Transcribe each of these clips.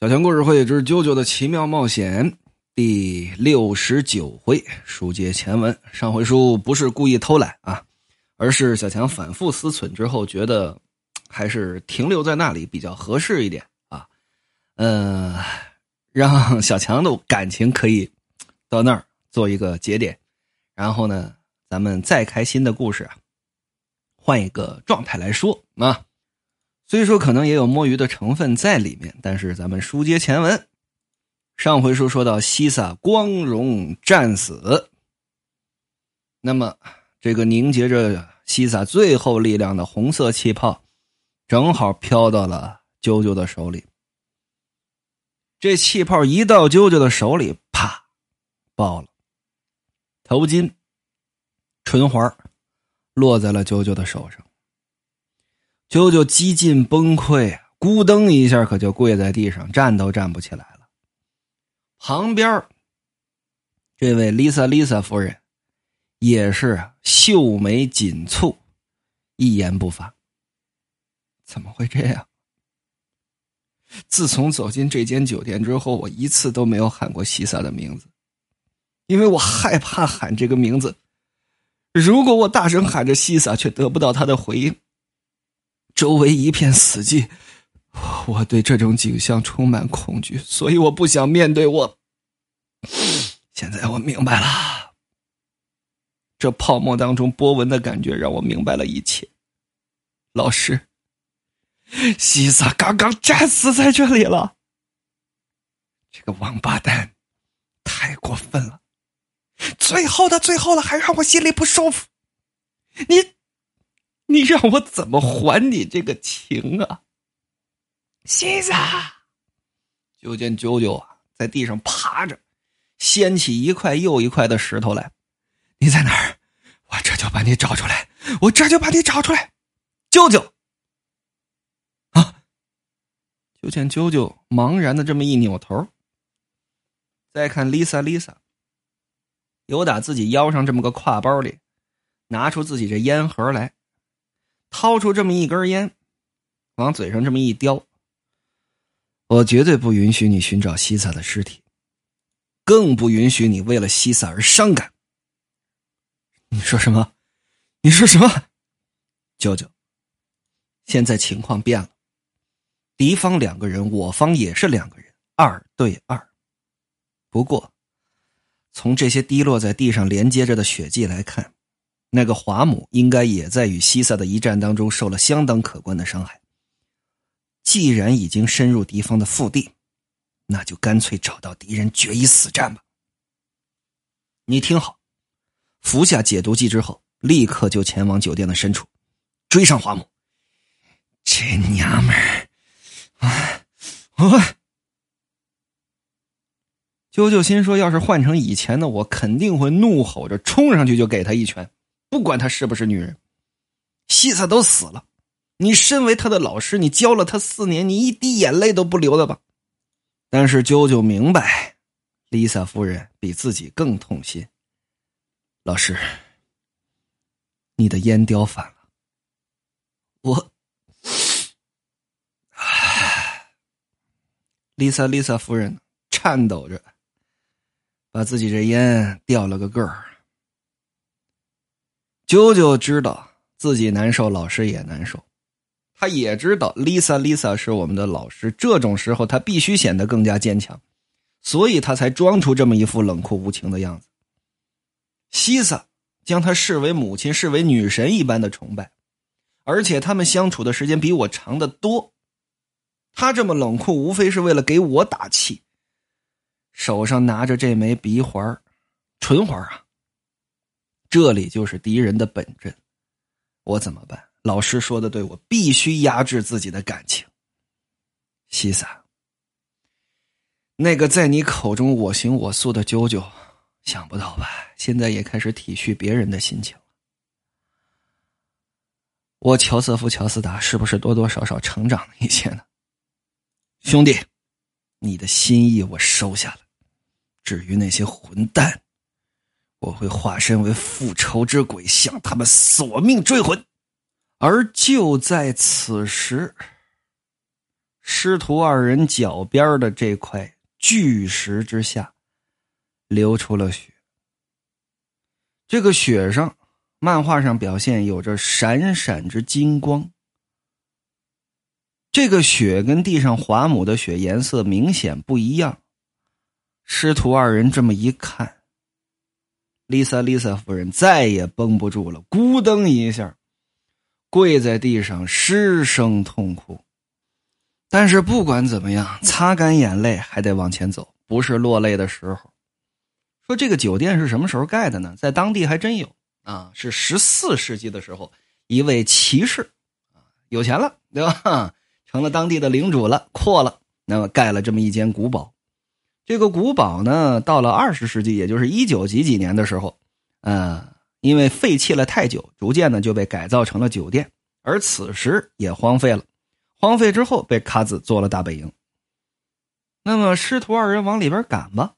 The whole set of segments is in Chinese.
小强故事会之《啾啾的奇妙冒险》第六十九回，书接前文。上回书不是故意偷懒啊，而是小强反复思忖之后，觉得还是停留在那里比较合适一点啊。嗯，让小强的感情可以到那儿做一个节点，然后呢，咱们再开新的故事啊，换一个状态来说啊。虽说可能也有摸鱼的成分在里面，但是咱们书接前文，上回书说到西萨光荣战死，那么这个凝结着西萨最后力量的红色气泡，正好飘到了啾啾的手里。这气泡一到啾啾的手里，啪，爆了。头巾、唇环落在了啾啾的手上。啾啾几近崩溃，咕噔一下，可就跪在地上，站都站不起来了。旁边这位 Lisa Lisa 夫人也是秀眉紧蹙，一言不发。怎么会这样？自从走进这间酒店之后，我一次都没有喊过西萨的名字，因为我害怕喊这个名字。如果我大声喊着西萨，却得不到他的回应。周围一片死寂，我对这种景象充满恐惧，所以我不想面对我。现在我明白了，这泡沫当中波纹的感觉让我明白了一切。老师，西萨刚刚战死在这里了。这个王八蛋太过分了，最后的最后了，还让我心里不舒服。你。你让我怎么还你这个情啊，西子？就见啾啾啊，在地上爬着，掀起一块又一块的石头来。你在哪儿？我这就把你找出来！我这就把你找出来！舅舅啊！就见啾啾茫然的这么一扭头，再看 Lisa，Lisa，由打自己腰上这么个挎包里，拿出自己这烟盒来。掏出这么一根烟，往嘴上这么一叼。我绝对不允许你寻找西萨的尸体，更不允许你为了西萨而伤感。你说什么？你说什么？舅舅，现在情况变了，敌方两个人，我方也是两个人，二对二。不过，从这些滴落在地上连接着的血迹来看。那个华母应该也在与西萨的一战当中受了相当可观的伤害。既然已经深入敌方的腹地，那就干脆找到敌人决一死战吧。你听好，服下解毒剂之后，立刻就前往酒店的深处，追上华母。这娘们儿，我啾啾心说，要是换成以前的我，肯定会怒吼着冲上去就给他一拳。不管她是不是女人，西萨都死了。你身为他的老师，你教了他四年，你一滴眼泪都不流了吧？但是啾啾明白，丽萨夫人比自己更痛心。老师，你的烟叼反了。我，唉，丽萨丽萨夫人颤抖着，把自己这烟掉了个个儿。啾啾知道自己难受，老师也难受。他也知道 Lisa Lisa 是我们的老师，这种时候他必须显得更加坚强，所以他才装出这么一副冷酷无情的样子。西萨将他视为母亲，视为女神一般的崇拜，而且他们相处的时间比我长得多。他这么冷酷，无非是为了给我打气。手上拿着这枚鼻环，唇环啊。这里就是敌人的本阵，我怎么办？老师说的对，我必须压制自己的感情。西萨，那个在你口中我行我素的啾啾，想不到吧？现在也开始体恤别人的心情。我乔瑟夫·乔斯达是不是多多少少成长了一些呢？兄弟，你的心意我收下了。至于那些混蛋。我会化身为复仇之鬼，向他们索命追魂。而就在此时，师徒二人脚边的这块巨石之下，流出了血。这个血上，漫画上表现有着闪闪之金光。这个血跟地上华母的血颜色明显不一样。师徒二人这么一看，丽萨丽萨夫人再也绷不住了，咕噔一下，跪在地上失声痛哭。但是不管怎么样，擦干眼泪还得往前走，不是落泪的时候。说这个酒店是什么时候盖的呢？在当地还真有啊，是十四世纪的时候，一位骑士啊有钱了，对吧？成了当地的领主了，阔了，那么盖了这么一间古堡。这个古堡呢，到了二十世纪，也就是一九几几年的时候，嗯，因为废弃了太久，逐渐呢就被改造成了酒店，而此时也荒废了。荒废之后，被卡子做了大本营。那么师徒二人往里边赶吧，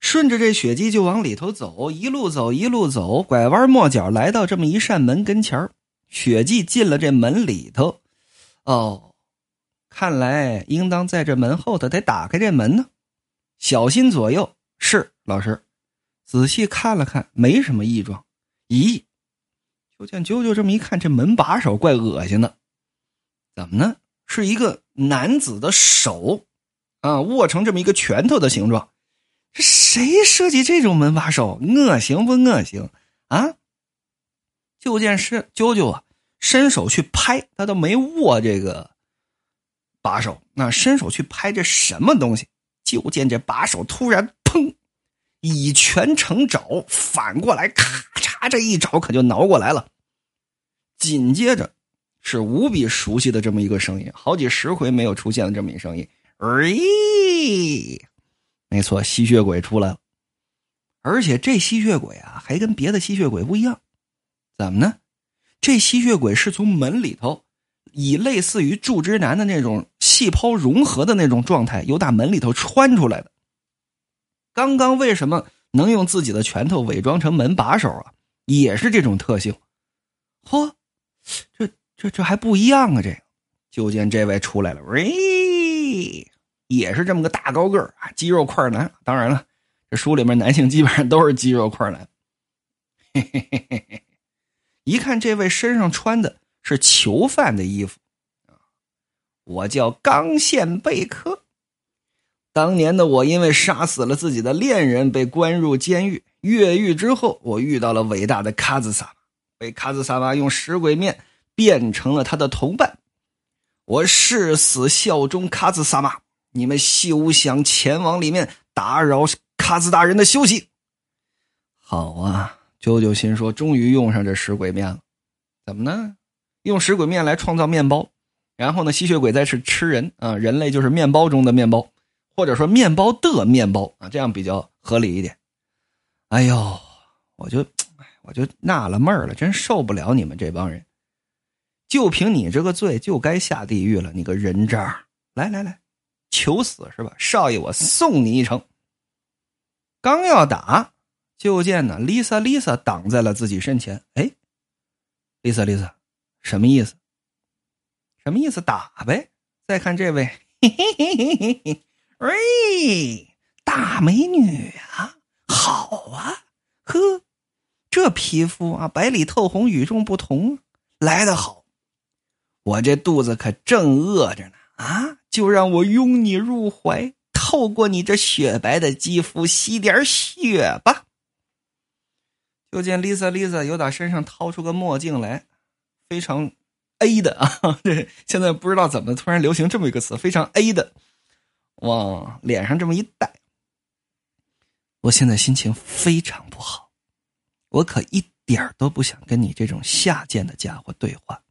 顺着这血迹就往里头走，一路走一路走，拐弯抹角来到这么一扇门跟前血迹进了这门里头，哦，看来应当在这门后头得打开这门呢。小心左右，是老师。仔细看了看，没什么异状。咦，就见啾啾这么一看，这门把手怪恶心的。怎么呢？是一个男子的手，啊，握成这么一个拳头的形状。这谁设计这种门把手？恶行不恶行啊？就见是啾啾啊，伸手去拍，他都没握这个把手，那伸手去拍这什么东西？就见这把手突然砰，以拳成爪，反过来咔嚓，这一爪可就挠过来了。紧接着是无比熟悉的这么一个声音，好几十回没有出现的这么一声音。咦，没错，吸血鬼出来了，而且这吸血鬼啊，还跟别的吸血鬼不一样，怎么呢？这吸血鬼是从门里头。以类似于柱之男的那种气泡融合的那种状态，由大门里头穿出来的。刚刚为什么能用自己的拳头伪装成门把手啊？也是这种特性。嚯，这这这还不一样啊！这，就见这位出来了，喂，也是这么个大高个啊，肌肉块男。当然了，这书里面男性基本上都是肌肉块男。嘿嘿嘿嘿嘿，一看这位身上穿的。是囚犯的衣服，我叫刚宪贝克。当年的我因为杀死了自己的恋人，被关入监狱。越狱之后，我遇到了伟大的卡兹萨被卡兹萨玛用食鬼面变成了他的同伴。我誓死效忠卡兹萨玛，你们休想前往里面打扰卡兹大人的休息。好啊，舅舅心说，终于用上这食鬼面了，怎么呢？用食鬼面来创造面包，然后呢，吸血鬼再是吃人啊，人类就是面包中的面包，或者说面包的面包啊，这样比较合理一点。哎呦，我就，我就纳了闷了，真受不了你们这帮人，就凭你这个罪，就该下地狱了，你个人渣！来来来，求死是吧？少爷，我送你一程。刚要打，就见呢，Lisa Lisa 挡在了自己身前。哎，Lisa Lisa。什么意思？什么意思？打呗！再看这位，嘿嘿嘿嘿嘿嘿，喂，大美女啊，好啊，呵，这皮肤啊，白里透红，与众不同，来得好。我这肚子可正饿着呢，啊，就让我拥你入怀，透过你这雪白的肌肤吸点血吧。就见 Lisa Lisa 又打身上掏出个墨镜来。非常 A 的 啊，这现在不知道怎么突然流行这么一个词，非常 A 的，往脸上这么一戴。我现在心情非常不好，我可一点都不想跟你这种下贱的家伙对话，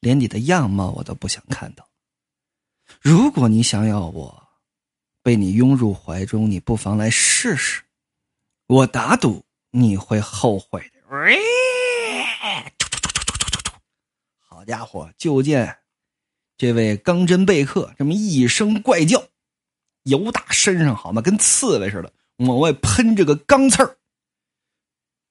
连你的样貌我都不想看到。如果你想要我被你拥入怀中，你不妨来试试，我打赌你会后悔的。家伙，就见这位钢针贝克这么一声怪叫，由打身上好吗，跟刺猬似的往外喷这个钢刺儿。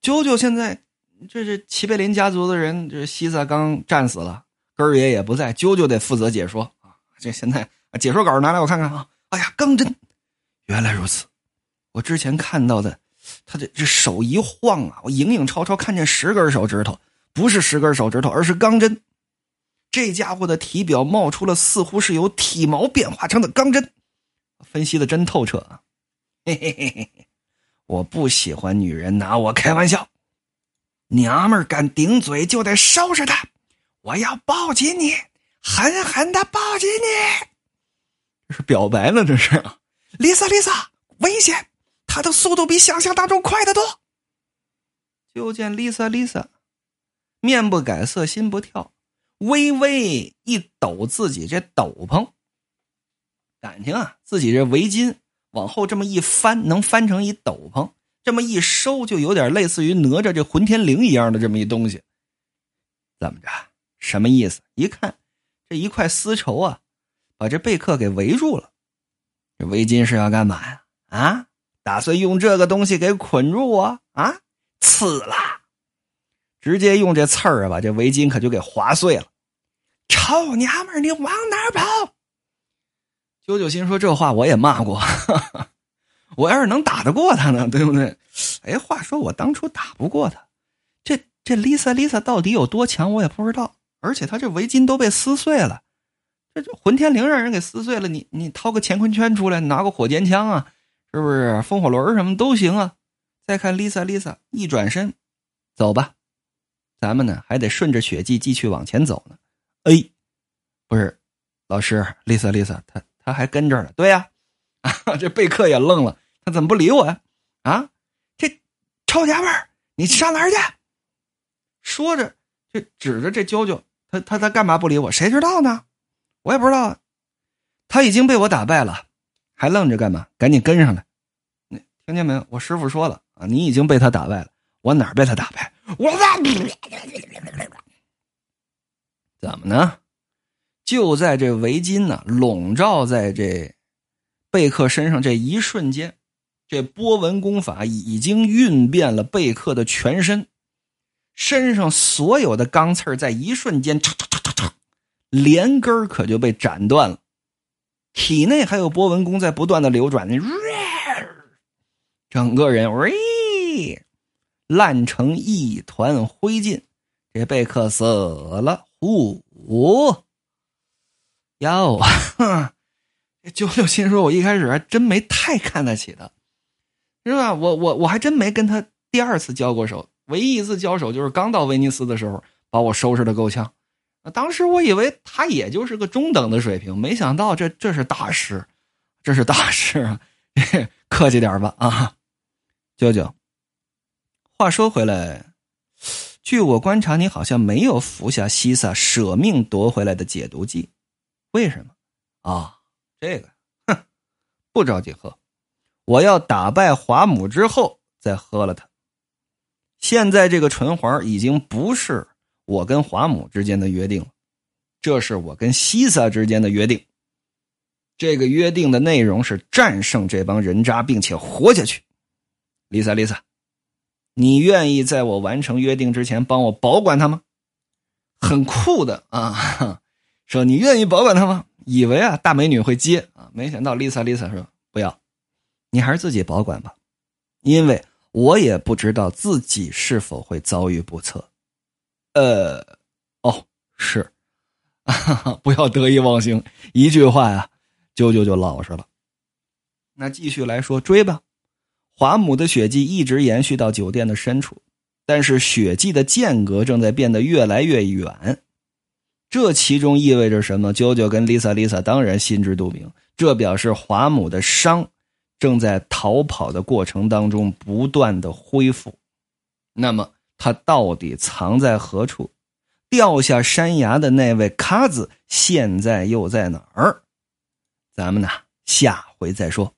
九九现在这是齐贝林家族的人，这西萨刚战死了，根儿爷也不在，九九得负责解说啊。这现在解说稿拿来我看看啊！哎呀，钢针，原来如此。我之前看到的，他这这手一晃啊，我影影绰绰看见十根手指头，不是十根手指头，而是钢针。这家伙的体表冒出了似乎是由体毛变化成的钢针，分析的真透彻啊！嘿嘿嘿嘿，我不喜欢女人拿我开玩笑，娘们敢顶嘴就得收拾她，我要抱紧你。狠狠的抱紧你，这是表白了？这是，Lisa，Lisa，危险！他的速度比想象当中快得多。就见 Lisa，Lisa，面不改色心不跳，微微一抖自己这斗篷，感情啊，自己这围巾往后这么一翻，能翻成一斗篷；这么一收，就有点类似于哪吒这混天绫一样的这么一东西。怎么着？什么意思？一看。这一块丝绸啊，把这贝克给围住了。这围巾是要干嘛呀？啊，打算用这个东西给捆住我啊？刺啦！直接用这刺儿啊，把这围巾可就给划碎了。臭娘们儿你往哪跑？九九心说这话我也骂过，我要是能打得过他呢，对不对？哎，话说我当初打不过他，这这 Lisa Lisa 到底有多强，我也不知道。而且他这围巾都被撕碎了，这这混天绫让人给撕碎了。你你掏个乾坤圈出来，拿个火箭枪啊，是不是风火轮什么都行啊？再看 Lisa Lisa 一转身，走吧，咱们呢还得顺着血迹继续往前走呢。哎，不是，老师 Lisa Lisa 他他还跟这呢。对呀，啊，这贝克也愣了，他怎么不理我呀？啊，这臭娘们，你上哪儿去？说着，就指着这啾啾。他他他干嘛不理我？谁知道呢？我也不知道。他已经被我打败了，还愣着干嘛？赶紧跟上来！你听见没有？我师傅说了啊，你已经被他打败了。我哪儿被他打败？我怎么呢？就在这围巾呢笼罩在这贝克身上这一瞬间，这波纹功法已经运遍了贝克的全身。身上所有的钢刺在一瞬间，嚓嚓嚓嚓嚓，连根可就被斩断了。体内还有波纹功在不断的流转，整个人喂烂成一团灰烬。这贝克死了，呼哟，九九心说：“我一开始还真没太看得起他，是吧？我我我还真没跟他第二次交过手。”唯一一次交手就是刚到威尼斯的时候，把我收拾的够呛。当时我以为他也就是个中等的水平，没想到这这是大师，这是大师啊！客气点吧啊，九九。话说回来，据我观察，你好像没有服下西萨舍命夺回来的解毒剂，为什么？啊，这个，哼，不着急喝，我要打败华母之后再喝了它。现在这个唇环已经不是我跟华母之间的约定了，这是我跟西萨之间的约定。这个约定的内容是战胜这帮人渣，并且活下去。丽萨，丽萨，你愿意在我完成约定之前帮我保管他吗？很酷的啊！说你愿意保管他吗？以为啊大美女会接啊，没想到丽萨，丽萨说不要，你还是自己保管吧，因为。我也不知道自己是否会遭遇不测，呃，哦，是，不要得意忘形，一句话呀，啾啾就老实了。那继续来说，追吧。华母的血迹一直延续到酒店的深处，但是血迹的间隔正在变得越来越远，这其中意味着什么？啾啾跟丽萨丽萨当然心知肚明，这表示华母的伤。正在逃跑的过程当中，不断的恢复。那么，他到底藏在何处？掉下山崖的那位卡子现在又在哪儿？咱们呢，下回再说。